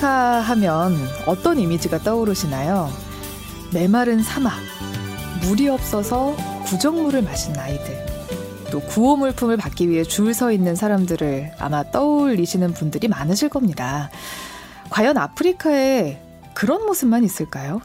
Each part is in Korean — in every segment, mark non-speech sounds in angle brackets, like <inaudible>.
아프리카 하면 어떤 이미지가 떠오르시나요? 메마른 사막, 물이 없어서 구정물을 마신 아이들, 또 구호 물품을 받기 위해 줄 서 있는 사람들을 아마 떠올리시는 분들이 많으실 겁니다. 과연 아프리카에 그런 모습만 있을까요?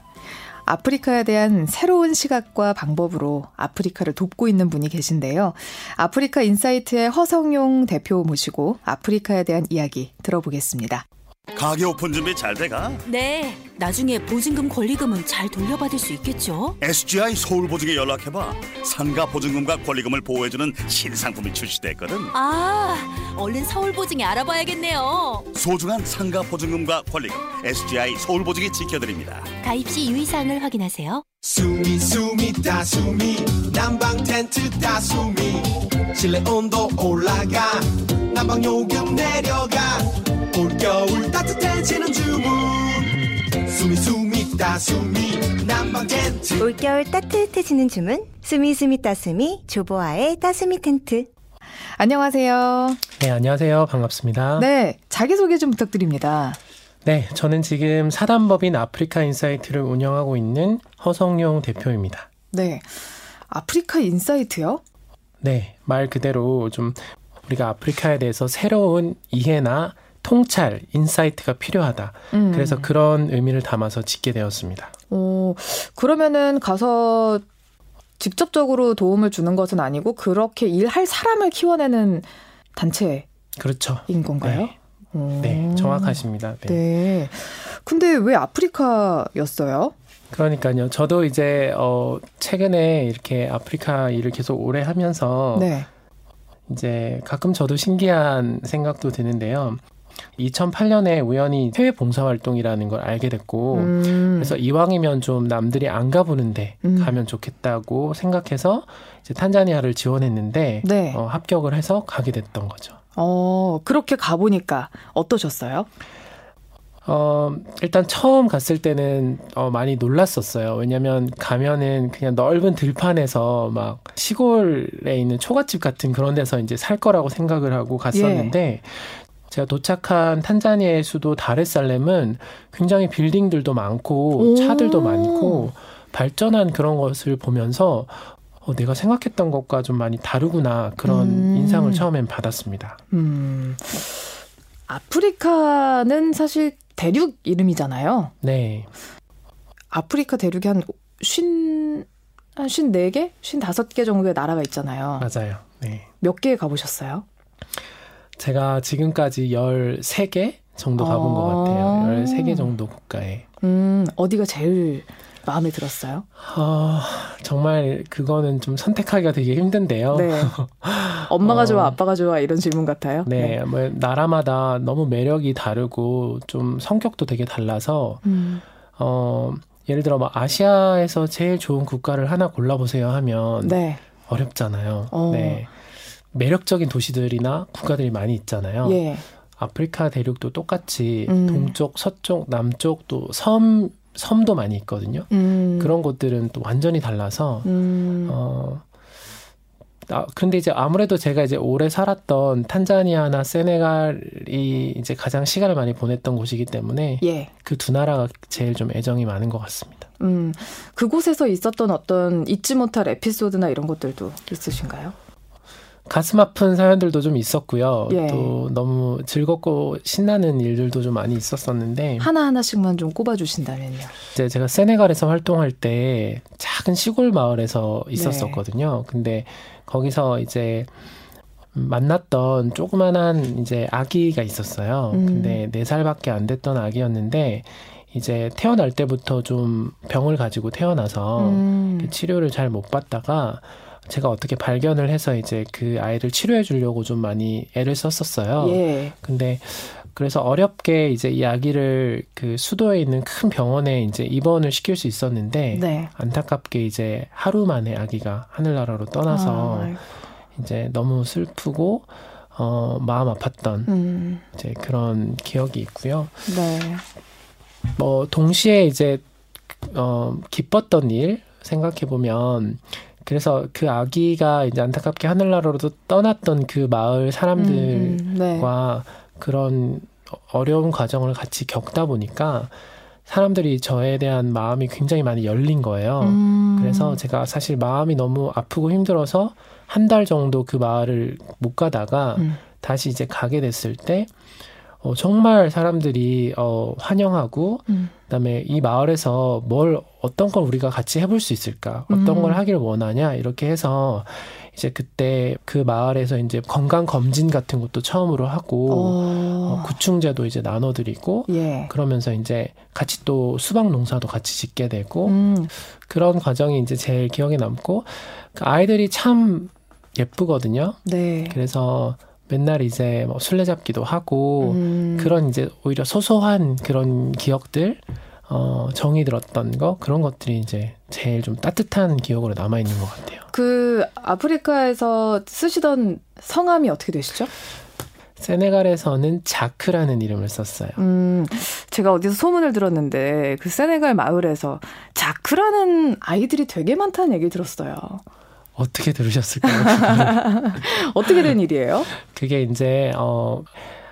아프리카에 대한 새로운 시각과 방법으로 아프리카를 돕고 있는 분이 계신데요. 아프리카 인사이트의 허성용 대표 모시고 아프리카에 대한 이야기 들어보겠습니다. 가게 오픈 준비 잘 돼가? 네. 나중에 보증금 권리금은 잘 돌려받을 수 있겠죠? SGI 서울보증에 연락해봐. 상가 보증금과 권리금을 보호해주는 신상품이 출시됐거든. 아, 얼른 서울보증에 알아봐야겠네요. 소중한 상가 보증금과 권리금 SGI 서울보증이 지켜드립니다. 가입 시 유의사항을 확인하세요. 수미 수미 다수미 난방 텐트 다수미 실내 온도 올라가 난방 요금 내려가 올겨울 따뜻해지는 주문 수미 수미 따스미 난방 텐트 올겨울 따뜻해지는 주문 수미수미 따스미 조보아의 따스미 텐트 안녕하세요. 네, 안녕하세요. 반갑습니다. 네. 네, 자기소개 좀 부탁드립니다. 저는 지금 사단법인 아프리카 인사이트를 운영하고 있는 허성용 대표입니다. 네. 아프리카 인사이트요? 네, 말 그대로 좀 우리가 아프리카에 대해서 새로운 이해나 통찰, insight가 필요하다. 음. 그래서 그런 의미를 담아서 짓게 되었습니다. 어, 그러면은 가서 직접적으로 도움을 주는 것은 아니고 그렇게 일할 사람을 키워내는 단체인 그렇죠. 건가요? 네, 어. 네, 정확하십니다. 네. 네. 근데 왜 아프리카였어요? 그러니까요. 저도 이제 어 최근에 이렇게 아프리카 일을 계속 오래 하면서 네. 이제 가끔 저도 신기한 생각도 드는데요. 2008년에 우연히 해외 봉사활동이라는 걸 알게 됐고, 음. 그래서 이왕이면 좀 남들이 안 가보는데 음. 가면 좋겠다고 생각해서 이제 탄자니아를 지원했는데 네. 어, 합격을 해서 가게 됐던 거죠. 어, 그렇게 가보니까 어떠셨어요? 어, 일단 처음 갔을 때는 어, 많이 놀랐었어요. 왜냐면 가면은 그냥 넓은 들판에서 막 시골에 있는 초가집 같은 그런 데서 이제 살 거라고 생각을 하고 갔었는데 제가 도착한 탄자니아의 수도 다르살렘은 굉장히 빌딩들도 많고 오. 차들도 많고 발전한 그런 것을 보면서 어, 내가 생각했던 것과 좀 많이 다르구나 그런 음. 인상을 처음엔 받았습니다. 음. 아프리카는 사실 대륙 이름이잖아요. 네. 아프리카 대륙이 한 쉰, 한 54개? 55개 정도의 나라가 있잖아요. 맞아요. 네. 몇 개 가보셨어요? 제가 지금까지 13개 정도 가본 것 어. 같아요. 13개 정도 국가에. 음, 어디가 제일 마음에 들었어요? 어, 정말 그거는 좀 선택하기가 되게 힘든데요. 네. <laughs> 엄마가 어. 좋아, 아빠가 좋아, 이런 질문 같아요. 네, 뭐 나라마다 너무 매력이 다르고 좀 성격도 되게 달라서 음, 어 예를 들어 뭐 아시아에서 제일 좋은 국가를 하나 골라보세요 하면 네. 어렵잖아요. 어. 네. 매력적인 도시들이나 국가들이 많이 있잖아요. 예. 아프리카 대륙도 똑같이 음. 동쪽, 서쪽, 남쪽 또 섬, 섬도 많이 있거든요. 음, 그런 곳들은 또 완전히 달라서 음, 어 아, 근데 이제 아무래도 제가 이제 오래 살았던 탄자니아나 세네갈이 이제 가장 시간을 많이 보냈던 곳이기 때문에 예. 그두 나라가 제일 좀 애정이 많은 것 같습니다. 음, 그곳에서 있었던 어떤 잊지 못할 에피소드나 이런 것들도 있으신가요? 가슴 아픈 사연들도 좀 있었고요. 예. 또 너무 즐겁고 신나는 일들도 좀 많이 있었었는데 하나 하나씩만 좀 꼽아 주신다면요. 이제 제가 세네갈에서 활동할 때 작은 시골 마을에서 있었었거든요. 네. 근데 거기서 이제 만났던 조그만한 이제 아기가 있었어요. 음. 근데 네 살밖에 안 됐던 아기였는데 이제 태어날 때부터 좀 병을 가지고 태어나서 음, 그 치료를 잘 못 받다가 제가 어떻게 발견을 해서 이제 그 아이를 치료해 주려고 좀 많이 애를 썼었어요. 예. 근데 그래서 어렵게 이제 이 아기를 그 수도에 있는 큰 병원에 이제 입원을 시킬 수 있었는데 네. 안타깝게 이제 하루 만에 아기가 하늘나라로 떠나서 아, 이제 너무 슬프고 어 마음 아팠던 음, 이제 그런 기억이 있고요. 네. 뭐 동시에 이제 어 기뻤던 일 생각해 보면 그래서 그 아기가 이제 안타깝게 하늘나라로 떠났던 그 마을 사람들과 음, 네. 그런 어려운 과정을 같이 겪다 보니까 사람들이 저에 대한 마음이 굉장히 많이 열린 거예요. 음. 그래서 제가 사실 마음이 너무 아프고 힘들어서 한 달 정도 그 마을을 못 가다가 음. 다시 이제 가게 됐을 때 어, 정말 사람들이 어, 환영하고 음. 그다음에 이 마을에서 뭘 어떤 걸 우리가 같이 해볼 수 있을까 어떤 음. 걸 하기를 원하냐 이렇게 해서 이제 그때 그 마을에서 이제 건강 검진 같은 것도 처음으로 하고 어, 어. 구충제도 이제 나눠드리고 예. 그러면서 이제 같이 또 수박 농사도 같이 짓게 되고 음. 그런 과정이 이제 제일 기억에 남고 그 아이들이 참 예쁘거든요. 네. 그래서 맨날 이제 뭐 술래잡기도 하고 음. 그런 이제 오히려 소소한 그런 기억들 어 정이 들었던 거 그런 것들이 이제 제일 좀 따뜻한 기억으로 남아 있는 것 같아요. 그 아프리카에서 쓰시던 성함이 어떻게 되시죠? 세네갈에서는 자크라는 이름을 썼어요. 음, 제가 어디서 소문을 들었는데 그 세네갈 마을에서 자크라는 아이들이 되게 많다는 얘기 들었어요. 어떻게 들으셨을까요? <laughs> 어떻게 된 일이에요? 그게 이제 어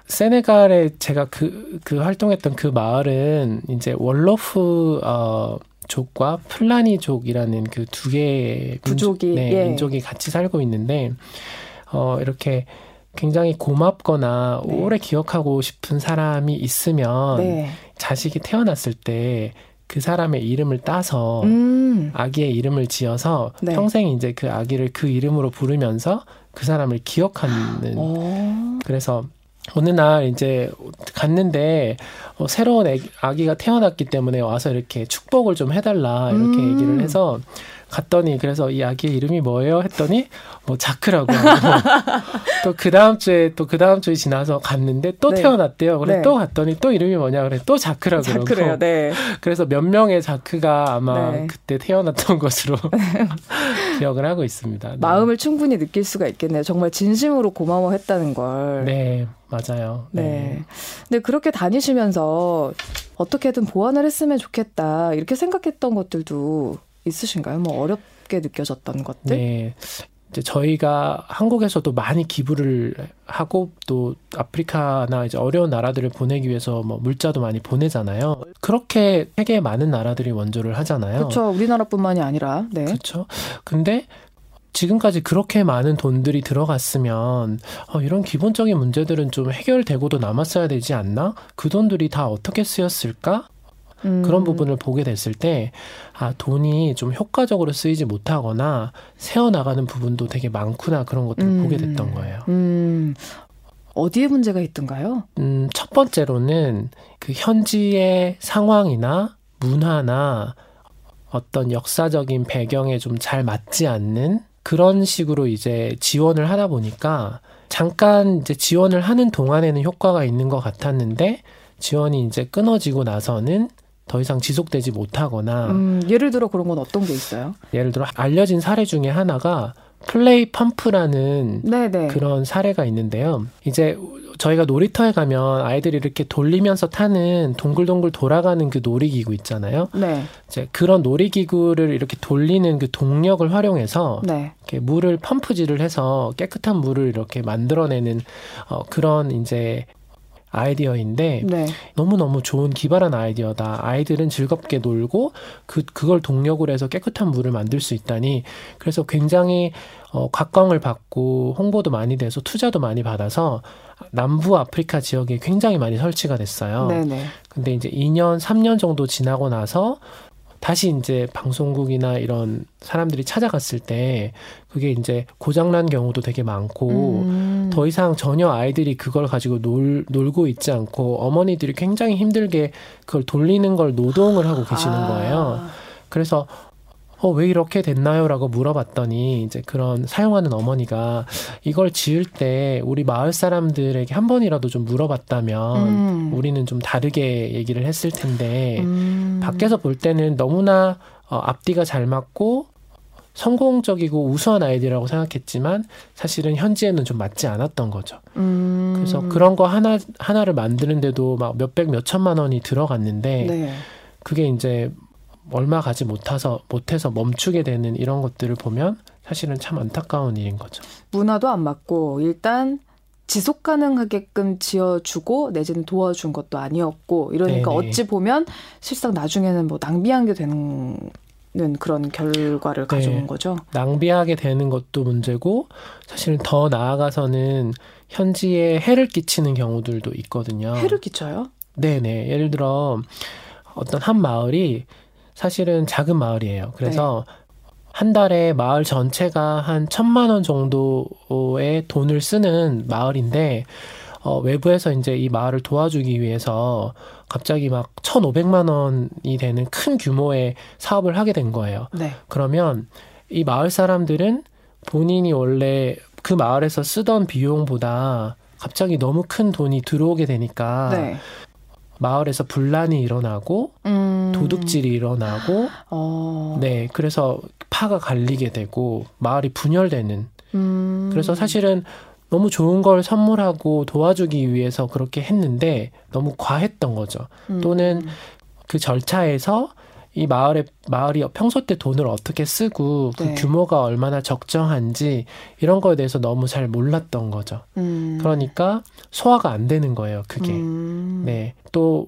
세네갈에 제가 그, 그 활동했던 그 마을은 이제 월로프 어 족과 플라니족이라는 그 두 개의 부족이, 민족, 네, 예. 민족이 같이 살고 있는데 어 이렇게 굉장히 고맙거나 네. 오래 기억하고 싶은 사람이 있으면 네. 자식이 태어났을 때 그 사람의 이름을 따서 음. 아기의 이름을 지어서 네. 평생 이제 그 아기를 그 이름으로 부르면서 그 사람을 기억하는 어. 그래서 어느 날 이제 갔는데 어, 새로운 애기, 아기가 태어났기 때문에 와서 이렇게 축복을 좀 해달라 이렇게 음. 얘기를 해서 갔더니 그래서 이 아기의 이름이 뭐예요 했더니 뭐 자크라고 <laughs> 또 그 다음 주에 또 그 다음 주에 지나서 갔는데 또 네. 태어났대요. 그래 네. 또 갔더니 또 이름이 뭐냐 그래 또 자크라고 자크래요. 네. 그래서 몇 명의 자크가 아마 네. 그때 태어났던 것으로 <laughs> <laughs> 기억을 하고 있습니다. 네. 마음을 충분히 느낄 수가 있겠네요. 정말 진심으로 고마워했다는 걸. 네 맞아요. 네. 근데 그렇게 다니시면서 어떻게든 보완을 했으면 좋겠다 이렇게 생각했던 것들도 있으신가요? 뭐 어렵게 느껴졌던 것들? 네. 이제 저희가 한국에서도 많이 기부를 하고 또 아프리카나 이제 어려운 나라들을 보내기 위해서 뭐 물자도 많이 보내잖아요. 그렇게 세계의 많은 나라들이 원조를 하잖아요. 그렇죠. 우리나라뿐만이 아니라. 네. 그렇죠. 근데 지금까지 그렇게 많은 돈들이 들어갔으면 어, 이런 기본적인 문제들은 좀 해결되고도 남았어야 되지 않나? 그 돈들이 다 어떻게 쓰였을까? 음. 그런 부분을 보게 됐을 때, 아, 돈이 좀 효과적으로 쓰이지 못하거나 새어나가는 부분도 되게 많구나 그런 것들을 음. 보게 됐던 거예요. 음. 어디에 문제가 있던가요? 음, 첫 번째로는 그 현지의 상황이나 문화나 어떤 역사적인 배경에 좀 잘 맞지 않는 그런 식으로 이제 지원을 하다 보니까 잠깐 이제 지원을 하는 동안에는 효과가 있는 것 같았는데 지원이 이제 끊어지고 나서는 더 이상 지속되지 못하거나 음, 예를 들어 그런 건 어떤 게 있어요? 예를 들어 알려진 사례 중에 하나가 플레이 펌프라는 네네. 그런 사례가 있는데요. 이제 저희가 놀이터에 가면 아이들이 이렇게 돌리면서 타는 동글동글 돌아가는 그 놀이기구 있잖아요. 네. 이제 그런 놀이기구를 이렇게 돌리는 그 동력을 활용해서 네. 이렇게 물을 펌프질을 해서 깨끗한 물을 이렇게 만들어내는 어, 그런 이제 아이디어인데 네. 너무너무 좋은 기발한 아이디어다. 아이들은 즐겁게 놀고 그 그걸 동력으로 해서 깨끗한 물을 만들 수 있다니. 그래서 굉장히 어 각광을 받고 홍보도 많이 돼서 투자도 많이 받아서 남부 아프리카 지역에 굉장히 많이 설치가 됐어요. 네네. 근데 이제 2년, 3년 정도 지나고 나서 다시 이제 방송국이나 이런 사람들이 찾아갔을 때 그게 이제 고장난 경우도 되게 많고 음. 더 이상 전혀 아이들이 그걸 가지고 놀, 놀고 있지 않고 어머니들이 굉장히 힘들게 그걸 돌리는 걸 노동을 하고 계시는 아. 거예요. 그래서 어, 왜 이렇게 됐나요? 라고 물어봤더니 이제 그런 사용하는 어머니가 이걸 지을 때 우리 마을 사람들에게 한 번이라도 좀 물어봤다면 음. 우리는 좀 다르게 얘기를 했을 텐데 음. 밖에서 볼 때는 너무나 어, 앞뒤가 잘 맞고 성공적이고 우수한 아이디어라고 생각했지만 사실은 현지에는 좀 맞지 않았던 거죠. 음. 그래서 그런 거 하나 하나를 만드는데도 막 몇백 몇천만 원이 들어갔는데 네. 그게 이제 얼마 가지 못해서 못해서 멈추게 되는 이런 것들을 보면 사실은 참 안타까운 일인 거죠. 문화도 안 맞고 일단 지속 가능하게끔 지어주고 내지는 도와준 것도 아니었고 이러니까 네네. 어찌 보면 실상 나중에는 뭐 낭비한 게 되는 그런 결과를 네. 가져온 거죠. 낭비하게 되는 것도 문제고 사실은 더 나아가서는 현지에 해를 끼치는 경우들도 있거든요. 해를 끼쳐요? 네네. 예를 들어 어떤 한 마을이 사실은 작은 마을이에요. 그래서 한 달에 마을 전체가 한 천만 원 정도의 돈을 쓰는 마을인데 어, 외부에서 이제 이 마을을 도와주기 위해서 갑자기 막 1,500만 원이 되는 큰 규모의 사업을 하게 된 거예요. 네. 그러면 이 마을 사람들은 본인이 원래 그 마을에서 쓰던 비용보다 갑자기 너무 큰 돈이 들어오게 되니까 네. 마을에서 분란이 일어나고 음. 도둑질이 일어나고 어. 네 그래서 파가 갈리게 되고 마을이 분열되는 음. 그래서 사실은 너무 좋은 걸 선물하고 도와주기 위해서 그렇게 했는데 너무 과했던 거죠. 음. 또는 그 절차에서 이 마을에 마을이 평소 때 돈을 어떻게 쓰고 그 네. 규모가 얼마나 적정한지 이런 거에 대해서 너무 잘 몰랐던 거죠. 음. 그러니까 소화가 안 되는 거예요. 그게. 음. 네. 또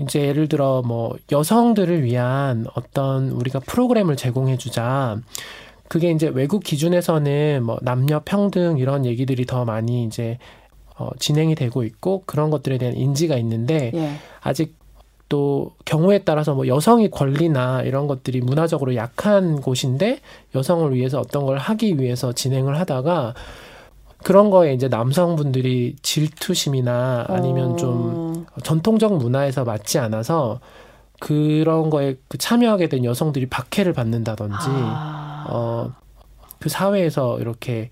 이제 예를 들어 뭐 여성들을 위한 어떤 우리가 프로그램을 제공해 주자. 그게 이제 외국 기준에서는 뭐 남녀 평등 이런 얘기들이 더 많이 이제 어 진행이 되고 있고 그런 것들에 대한 인지가 있는데 예. 아직 또 경우에 따라서 뭐 여성의 권리나 이런 것들이 문화적으로 약한 곳인데 여성을 위해서 어떤 걸 하기 위해서 진행을 하다가 그런 거에 이제 남성분들이 질투심이나 아니면 좀 어. 전통적 문화에서 맞지 않아서 그런 거에 그 참여하게 된 여성들이 박해를 받는다든지 아. 어, 그 사회에서 이렇게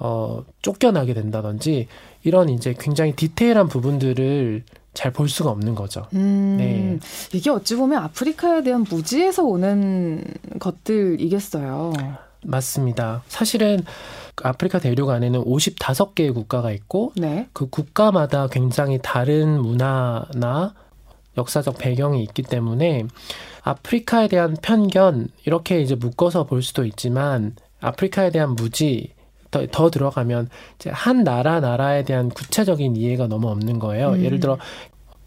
어, 쫓겨나게 된다든지 이런 이제 굉장히 디테일한 부분들을 잘 볼 수가 없는 거죠. 음, 네. 이게 어찌 보면 아프리카에 대한 무지에서 오는 것들이겠어요. 맞습니다. 사실은 아프리카 대륙 안에는 55개의 국가가 있고 네. 그 국가마다 굉장히 다른 문화나 역사적 배경이 있기 때문에 아프리카에 대한 편견 이렇게 이제 묶어서 볼 수도 있지만 아프리카에 대한 무지 더, 더 들어가면 이제 한 나라 나라에 대한 구체적인 이해가 너무 없는 거예요. 음. 예를 들어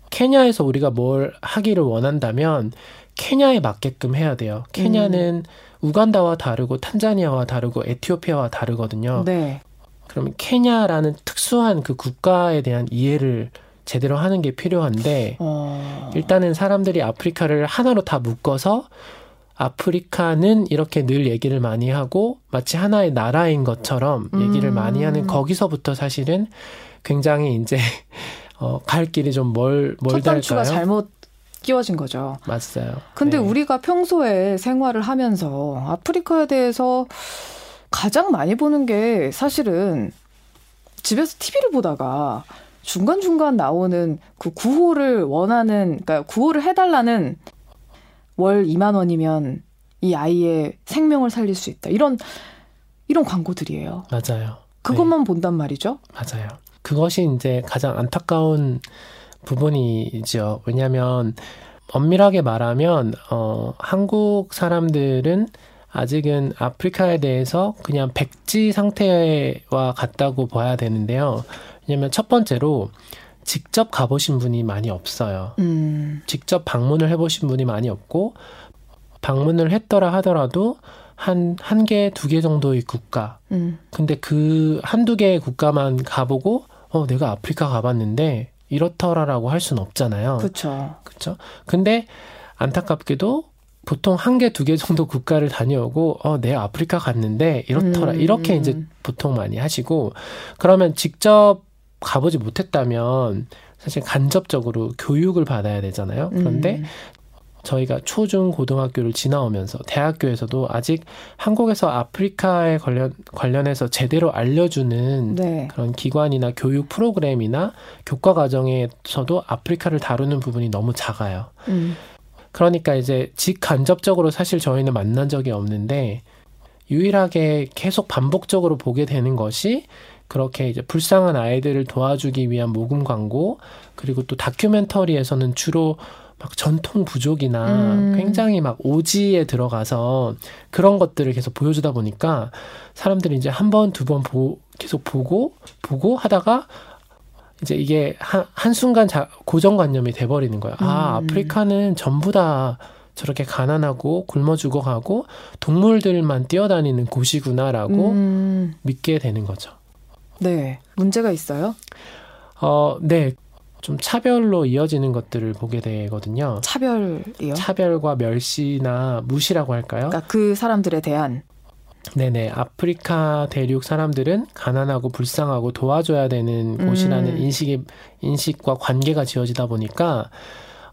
케냐에서 우리가 뭘 하기를 원한다면 케냐에 맞게끔 해야 돼요. 케냐는 우간다와 다르고 탄자니아와 다르고 에티오피아와 다르거든요. 네. 그러면 케냐라는 특수한 그 국가에 대한 이해를 제대로 하는 게 필요한데 어. 일단은 사람들이 아프리카를 하나로 다 묶어서 아프리카는 이렇게 늘 얘기를 많이 하고 마치 하나의 나라인 것처럼 얘기를 음. 많이 하는 거기서부터 사실은 굉장히 이제 <laughs> 어, 갈 길이 좀 멀, 첫 단추가 멀달까요? 잘못 끼워진 거죠. 맞아요. 근데 네. 우리가 평소에 생활을 하면서 아프리카에 대해서 가장 많이 보는 게 사실은 집에서 TV를 보다가 중간중간 나오는 그 구호를 원하는, 그러니까 구호를 해달라는 월 2만 원이면 이 아이의 생명을 살릴 수 있다. 이런, 이런 광고들이에요. 맞아요. 그것만 본단 말이죠. 맞아요. 그것이 이제 가장 안타까운 부분이죠. 왜냐하면 엄밀하게 말하면 어, 한국 사람들은 아직은 아프리카에 대해서 그냥 백지 상태와 같다고 봐야 되는데요. 왜냐하면 첫 번째로 직접 가보신 분이 많이 없어요. 음, 직접 방문을 해보신 분이 많이 없고 방문을 했더라 하더라도 한 한 개, 두 개 정도의 국가 음, 근데 그 한두 개의 국가만 가보고 어 내가 아프리카 가봤는데 이렇더라라고 할 수는 없잖아요. 그쵸. 그렇죠? 근데 안타깝게도 보통 한 개, 두 개 정도 국가를 다녀오고 어 내가 아프리카 갔는데 이렇더라 음. 이렇게 이제 보통 많이 하시고 그러면 직접 가보지 못했다면 사실 간접적으로 교육을 받아야 되잖아요. 그런데 음, 저희가 초중 고등학교를 지나오면서 대학교에서도 아직 한국에서 아프리카에 관련 관련해서 제대로 알려주는 네. 그런 기관이나 교육 프로그램이나 교과 과정에서도 아프리카를 다루는 부분이 너무 작아요. 음, 그러니까 이제 직간접적으로 사실 저희는 만난 적이 없는데 유일하게 계속 반복적으로 보게 되는 것이 그렇게 이제 불쌍한 아이들을 도와주기 위한 모금 광고 그리고 또 다큐멘터리에서는 주로 막 전통 부족이나 음. 굉장히 막 오지에 들어가서 그런 것들을 계속 보여주다 보니까 사람들이 이제 한 번, 두 번 보, 계속 보고, 보고 하다가 이제 이게 한, 한순간 자, 고정관념이 돼버리는 거예요. 아, 음. 아프리카는 전부 다 저렇게 가난하고 굶어 죽어가고 동물들만 뛰어다니는 곳이구나라고 음, 믿게 되는 거죠. 네. 문제가 있어요? 어, 네. 좀 차별로 이어지는 것들을 보게 되거든요. 차별이요? 차별과 멸시나 무시라고 할까요? 그러니까 그 사람들에 대한 네네. 아프리카 대륙 사람들은 가난하고 불쌍하고 도와줘야 되는 음. 곳이라는 인식이, 인식과 관계가 지어지다 보니까,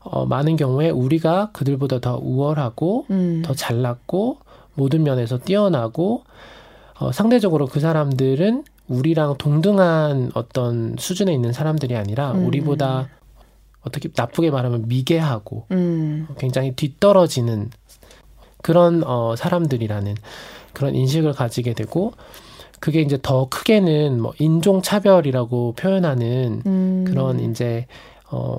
어, 많은 경우에 우리가 그들보다 더 우월하고, 음, 더 잘났고, 모든 면에서 뛰어나고, 어, 상대적으로 그 사람들은 우리랑 동등한 어떤 수준에 있는 사람들이 아니라, 음. 우리보다 어떻게 나쁘게 말하면 미개하고, 음, 굉장히 뒤떨어지는 그런 어 사람들이라는 그런 인식을 가지게 되고 그게 이제 더 크게는 뭐 인종 차별이라고 표현하는 음. 그런 이제 어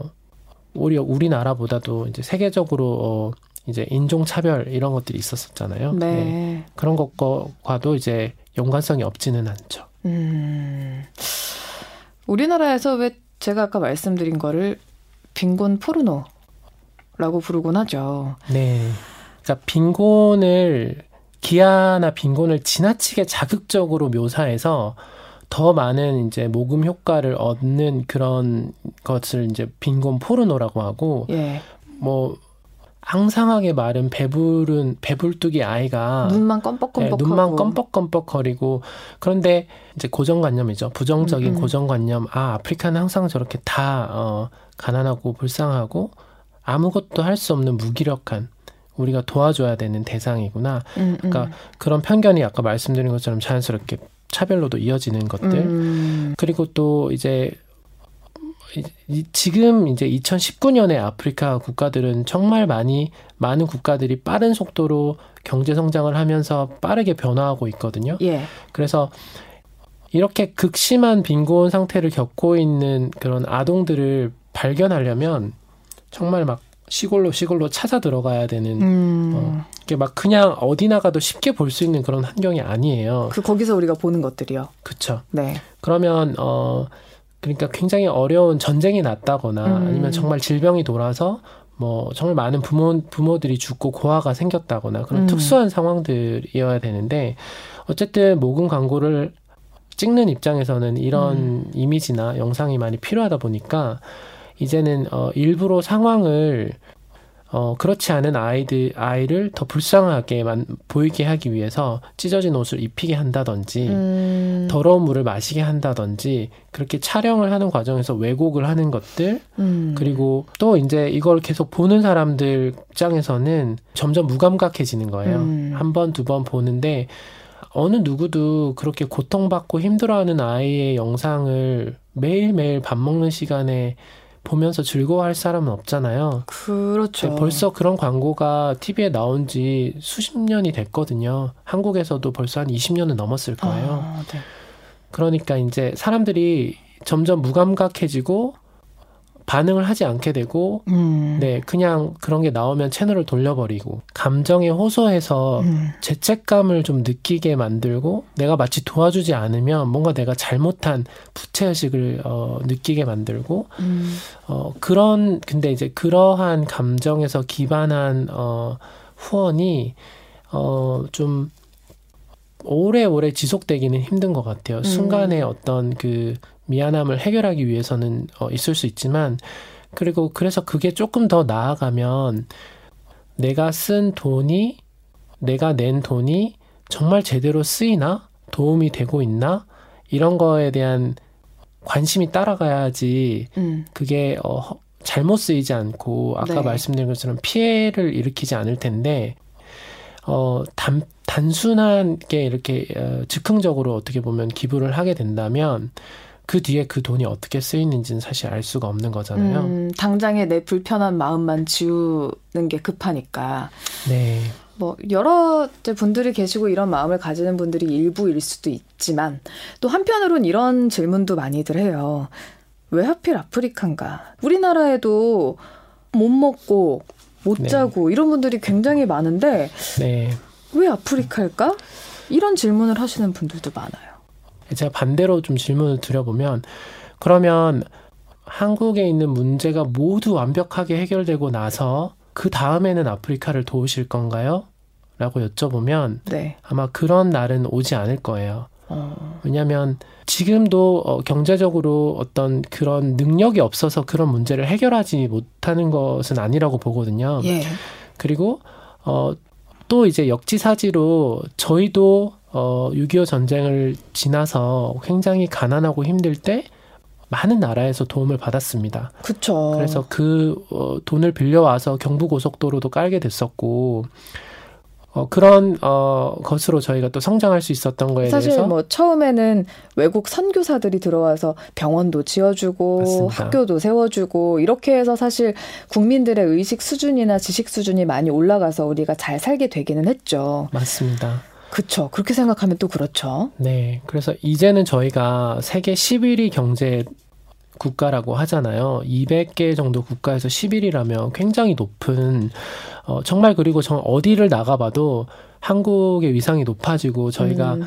오히려 우리나라보다도 이제 세계적으로 어 이제 인종 차별 이런 것들이 있었었잖아요. 네. 그런 것과도 이제 연관성이 없지는 않죠. 음. 우리나라에서 왜 제가 아까 말씀드린 거를 빈곤 포르노라고 부르곤 하죠. 네. 그러니까 빈곤을 기아나 빈곤을 지나치게 자극적으로 묘사해서 더 많은 이제 모금 효과를 얻는 그런 것을 이제 빈곤 포르노라고 하고 예. 뭐 항상하게 마른 배부른 배불뚝이 아이가 눈만 네, 껌뻑껌뻑하고 눈만 껌뻑껌뻑거리고 그런데 이제 고정관념이죠. 부정적인 음, 음. 고정관념. 아 아프리카는 항상 저렇게 다 어, 가난하고 불쌍하고 아무것도 할 수 없는 무기력한 우리가 도와줘야 되는 대상이구나. 음, 음. 그러니까 그런 편견이 아까 말씀드린 것처럼 자연스럽게 차별로도 이어지는 것들. 음, 그리고 또 이제 이- 지금 이제 2019년에 아프리카 국가들은 정말 많이 많은 국가들이 빠른 속도로 경제 성장을 하면서 빠르게 변화하고 있거든요. 예. 그래서 이렇게 극심한 빈곤 상태를 겪고 있는 그런 아동들을 발견하려면 정말 막 시골로 시골로 찾아 들어가야 되는 음. 어. 이게 막 그냥 어디 나가도 쉽게 볼 수 있는 그런 환경이 아니에요. 그 거기서 우리가 보는 것들이요. 그렇죠. 네. 그러면 어 그러니까 굉장히 어려운 전쟁이 났다거나 음. 아니면 정말 질병이 돌아서 뭐 정말 많은 부모 부모들이 죽고 고아가 생겼다거나 그런 음. 특수한 상황들이어야 되는데 어쨌든 모금 광고를 찍는 입장에서는 이런 음. 이미지나 영상이 많이 필요하다 보니까 이제는 어 일부러 상황을 어 그렇지 않은 아이들 아이를 더 불쌍하게 만 보이게 하기 위해서 찢어진 옷을 입히게 한다든지 음. 더러운 물을 마시게 한다든지 그렇게 촬영을 하는 과정에서 왜곡을 하는 것들 음. 그리고 또 이제 이걸 계속 보는 사람들 입장에서는 점점 무감각해지는 거예요. 음. 한 번, 두 번 보는데 어느 누구도 그렇게 고통받고 힘들어하는 아이의 영상을 매일매일 밥 먹는 시간에 보면서 즐거워할 사람은 없잖아요. 그렇죠. 벌써 그런 광고가 TV에 나온 지 수십 년이 됐거든요. 한국에서도 벌써 한 20년은 넘었을 거예요. 아, 네. 그러니까 이제 사람들이 점점 무감각해지고 반응을 하지 않게 되고 음. 네 그냥 그런 게 나오면 채널을 돌려버리고 감정에 호소해서 음. 죄책감을 좀 느끼게 만들고 내가 마치 도와주지 않으면 뭔가 내가 잘못한 부채의식을 어, 느끼게 만들고 음. 어, 그런, 근데 이제 그러한 감정에서 기반한, 어, 후원이, 어, 좀, 오래오래 지속되기는 힘든 것 같아요. 순간에 어떤 그 미안함을 해결하기 위해서는 어, 있을 수 있지만, 그리고 그래서 그게 조금 더 나아가면, 내가 쓴 돈이, 내가 낸 돈이 정말 제대로 쓰이나? 도움이 되고 있나? 이런 거에 대한 관심이 따라가야지 음. 그게 어, 허- 잘못 쓰이지 않고 아까 네. 말씀드린 것처럼 피해를 일으키지 않을 텐데 어, 단, 단순하게 이렇게 어, 즉흥적으로 어떻게 보면 기부를 하게 된다면 그 뒤에 그 돈이 어떻게 쓰이는지는 사실 알 수가 없는 거잖아요. 음, 당장에 내 불편한 마음만 지우는 게 급하니까. 네. 뭐 여러 분들이 계시고 이런 마음을 가지는 분들이 일부일 수도 있지만 또 한편으론 이런 질문도 많이들 해요. 왜 하필 아프리카인가? 우리나라에도 못 먹고 못 네. 자고 이런 분들이 굉장히 많은데 네. 왜 아프리카일까? 이런 질문을 하시는 분들도 많아요. 제가 반대로 좀 질문을 드려보면 그러면 한국에 있는 문제가 모두 완벽하게 해결되고 나서 그 다음에는 아프리카를 도우실 건가요? 라고 여쭤보면 네. 아마 그런 날은 오지 않을 거예요. 어, 왜냐하면 지금도 어, 경제적으로 어떤 그런 능력이 없어서 그런 문제를 해결하지 못하는 것은 아니라고 보거든요. 예. 그리고 어, 또 이제 역지사지로 저희도 어, 6.25 전쟁을 지나서 굉장히 가난하고 힘들 때 많은 나라에서 도움을 받았습니다. 그쵸. 그래서 그 어, 돈을 빌려와서 경부고속도로도 깔게 됐었고 어, 그런 어, 것으로 저희가 또 성장할 수 있었던 거에 사실 대해서 뭐 처음에는 외국 선교사들이 들어와서 병원도 지어주고 맞습니다. 학교도 세워주고 이렇게 해서 사실 국민들의 의식 수준이나 지식 수준이 많이 올라가서 우리가 잘 살게 되기는 했죠. 맞습니다. 그쵸. 그렇게 생각하면 또 그렇죠. 네. 그래서 이제는 저희가 세계 11위 경제 국가라고 하잖아요. 200개 정도 국가에서 10일이라면 굉장히 높은 어 정말 그리고 정 어디를 나가봐도 한국의 위상이 높아지고 저희가 음,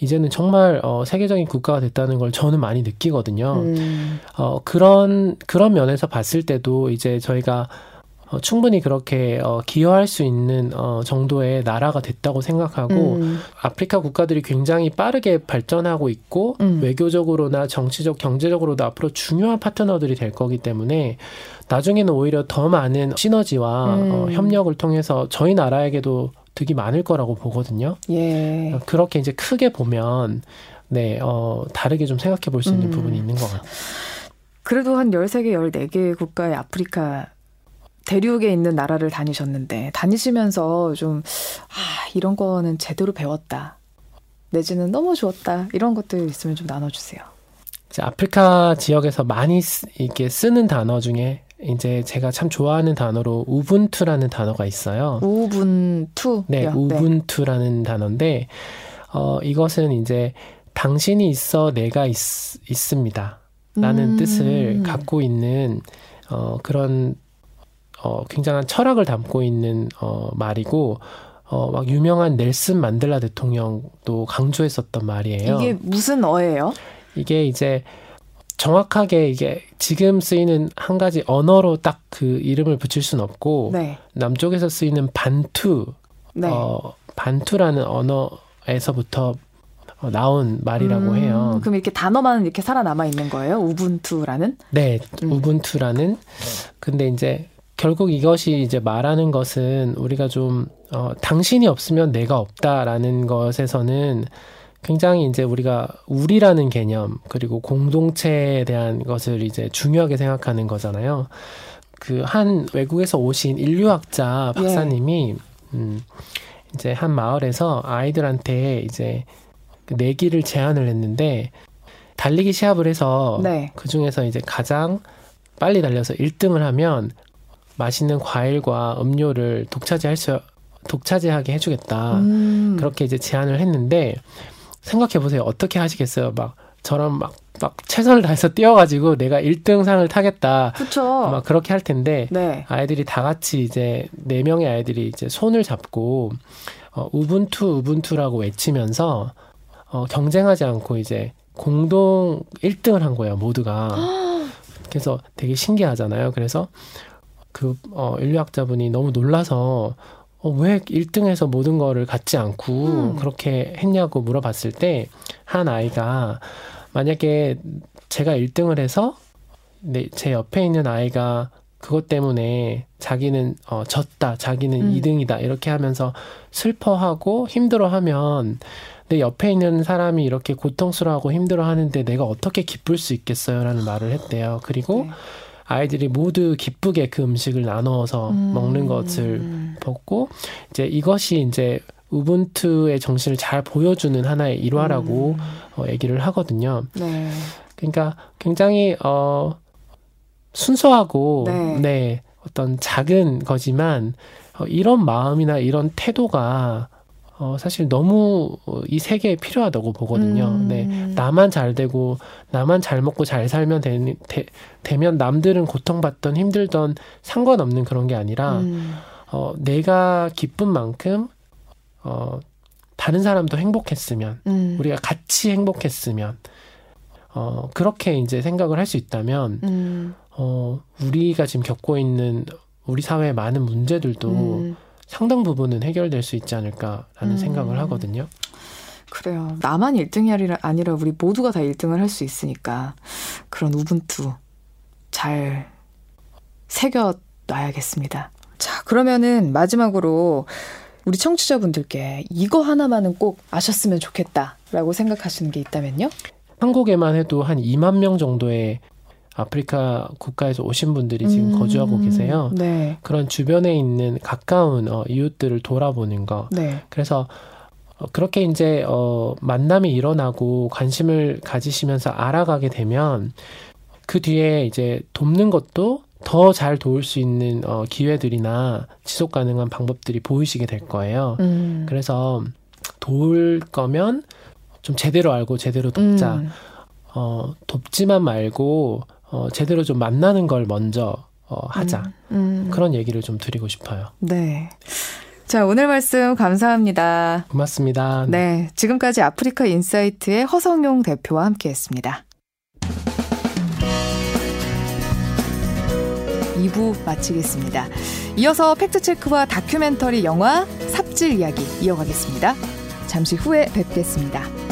이제는 정말 어 세계적인 국가가 됐다는 걸 저는 많이 느끼거든요. 음, 어 그런 그런 면에서 봤을 때도 이제 저희가 어, 충분히 그렇게 어, 기여할 수 있는 어, 정도의 나라가 됐다고 생각하고 음, 아프리카 국가들이 굉장히 빠르게 발전하고 있고 음. 외교적으로나 정치적 경제적으로도 앞으로 중요한 파트너들이 될 거기 때문에 나중에는 오히려 더 많은 시너지와 음. 어, 협력을 통해서 저희 나라에게도 득이 많을 거라고 보거든요. 예. 그렇게 이제 크게 보면 네, 어, 다르게 좀 생각해 볼 수 있는 음. 부분이 있는 것 같아요. 그래도 한 13개, 14개 국가의 아프리카 대륙에 있는 나라를 다니셨는데 다니시면서 좀 아, 이런 거는 제대로 배웠다. 내지는 너무 좋았다. 이런 것들 있으면 좀 나눠 주세요. 아프리카 지역에서 많이 쓰, 이렇게 쓰는 단어 중에 이제 제가 참 좋아하는 단어로 우분투라는 단어가 있어요. 우분투. 네, 우분투라는 단어인데 어 이것은 이제 당신이 있어 내가 있, 있습니다. 라는 음. 뜻을 갖고 있는 어 그런 어 굉장한 철학을 담고 있는 어 말이고 어 막 유명한 넬슨 만델라 대통령도 강조했었던 말이에요. 이게 무슨 어예요? 이게 이제 정확하게 이게 지금 쓰이는 한 가지 언어로 딱 그 이름을 붙일 수는 없고 네. 남쪽에서 쓰이는 반투 네. 어, 반투라는 언어에서부터 어, 나온 말이라고 음, 해요. 그럼 이렇게 단어만 이렇게 살아남아 있는 거예요? 우분투라는? 네, 음. 우분투라는. 근데 이제 결국 이것이 이제 말하는 것은 우리가 좀 어, 당신이 없으면 내가 없다라는 것에서는 굉장히 이제 우리가 우리라는 개념 그리고 공동체에 대한 것을 이제 중요하게 생각하는 거잖아요. 그 한 외국에서 오신 인류학자 예. 박사님이 음 이제 한 마을에서 아이들한테 이제 그 내기를 제안을 했는데 달리기 시합을 해서 네. 그 중에서 이제 가장 빨리 달려서 1등을 하면 맛있는 과일과 음료를 독차지할 수 독차지하게 해주겠다. 음. 그렇게 이제 제안을 했는데 생각해 보세요. 어떻게 하시겠어요? 막 저런 막, 막 최선을 다해서 뛰어가지고 내가 1등 상을 타겠다. 그쵸. 막 그렇게 할 텐데 네. 아이들이 다 같이 이제 네 명의 아이들이 이제 손을 잡고 어, 우분투 우분투라고 외치면서 어, 경쟁하지 않고 이제 공동 1등을 한 거예요 모두가. <gasps> 그래서 되게 신기하잖아요. 그래서 그 어, 인류학자분이 너무 놀라서 어, 왜 1등에서 모든 거를 갖지 않고 음. 그렇게 했냐고 물어봤을 때 한 아이가 만약에 제가 1등을 해서 네, 제 옆에 있는 아이가 그것 때문에 자기는 어, 졌다, 자기는 음. 2등이다 이렇게 하면서 슬퍼하고 힘들어하면 내 옆에 있는 사람이 이렇게 고통스러워하고 힘들어하는데 내가 어떻게 기쁠 수 있겠어요라는 말을 했대요. 그리고 네. 아이들이 모두 기쁘게 그 음식을 나눠서 음. 먹는 것을 보고 이제 이것이 이제 우분투의 정신을 잘 보여주는 하나의 일화라고 음. 어, 얘기를 하거든요. 네. 그러니까 굉장히 어 순수하고 네. 네, 어떤 작은 거지만 어, 이런 마음이나 이런 태도가 어, 사실 너무 어, 이 세계에 필요하다고 보거든요. 음. 네. 나만 잘 되고, 나만 잘 먹고 잘 살면 되, 되, 면 남들은 고통받던 힘들던 상관없는 그런 게 아니라, 음. 어, 내가 기쁜 만큼, 어, 다른 사람도 행복했으면, 음. 우리가 같이 행복했으면, 어, 그렇게 이제 생각을 할 수 있다면, 음. 어, 우리가 지금 겪고 있는 우리 사회의 많은 문제들도 음. 상당 부분은 해결될 수 있지 않을까라는 음. 생각을 하거든요. 그래요. 나만 1등이 아니라 우리 모두가 다 1등을 할 수 있으니까 그런 우분투 잘 새겨 놔야겠습니다. 자, 그러면은 마지막으로 우리 청취자분들께 이거 하나만은 꼭 아셨으면 좋겠다라고 생각하시는 게 있다면요? 한국에만 해도 한 2만 명 정도의 아프리카 국가에서 오신 분들이 지금 음, 거주하고 계세요. 네. 그런 주변에 있는 가까운 어, 이웃들을 돌아보는 거. 네. 그래서 어, 그렇게 이제 어, 만남이 일어나고 관심을 가지시면서 알아가게 되면 그 뒤에 이제 돕는 것도 더 잘 도울 수 있는 어, 기회들이나 지속 가능한 방법들이 보이시게 될 거예요. 음. 그래서 도울 거면 좀 제대로 알고 제대로 돕자. 음. 어, 돕지만 말고 어, 제대로 좀 만나는 걸 먼저 어, 하자. 음. 그런 얘기를 좀 드리고 싶어요. 네. 자, 오늘 말씀 감사합니다. 고맙습니다. 네. 지금까지 아프리카 인사이트의 허성용 대표와 함께 했습니다. 2부 마치겠습니다. 이어서 팩트체크와 다큐멘터리 영화 삽질 이야기 이어가겠습니다. 잠시 후에 뵙겠습니다.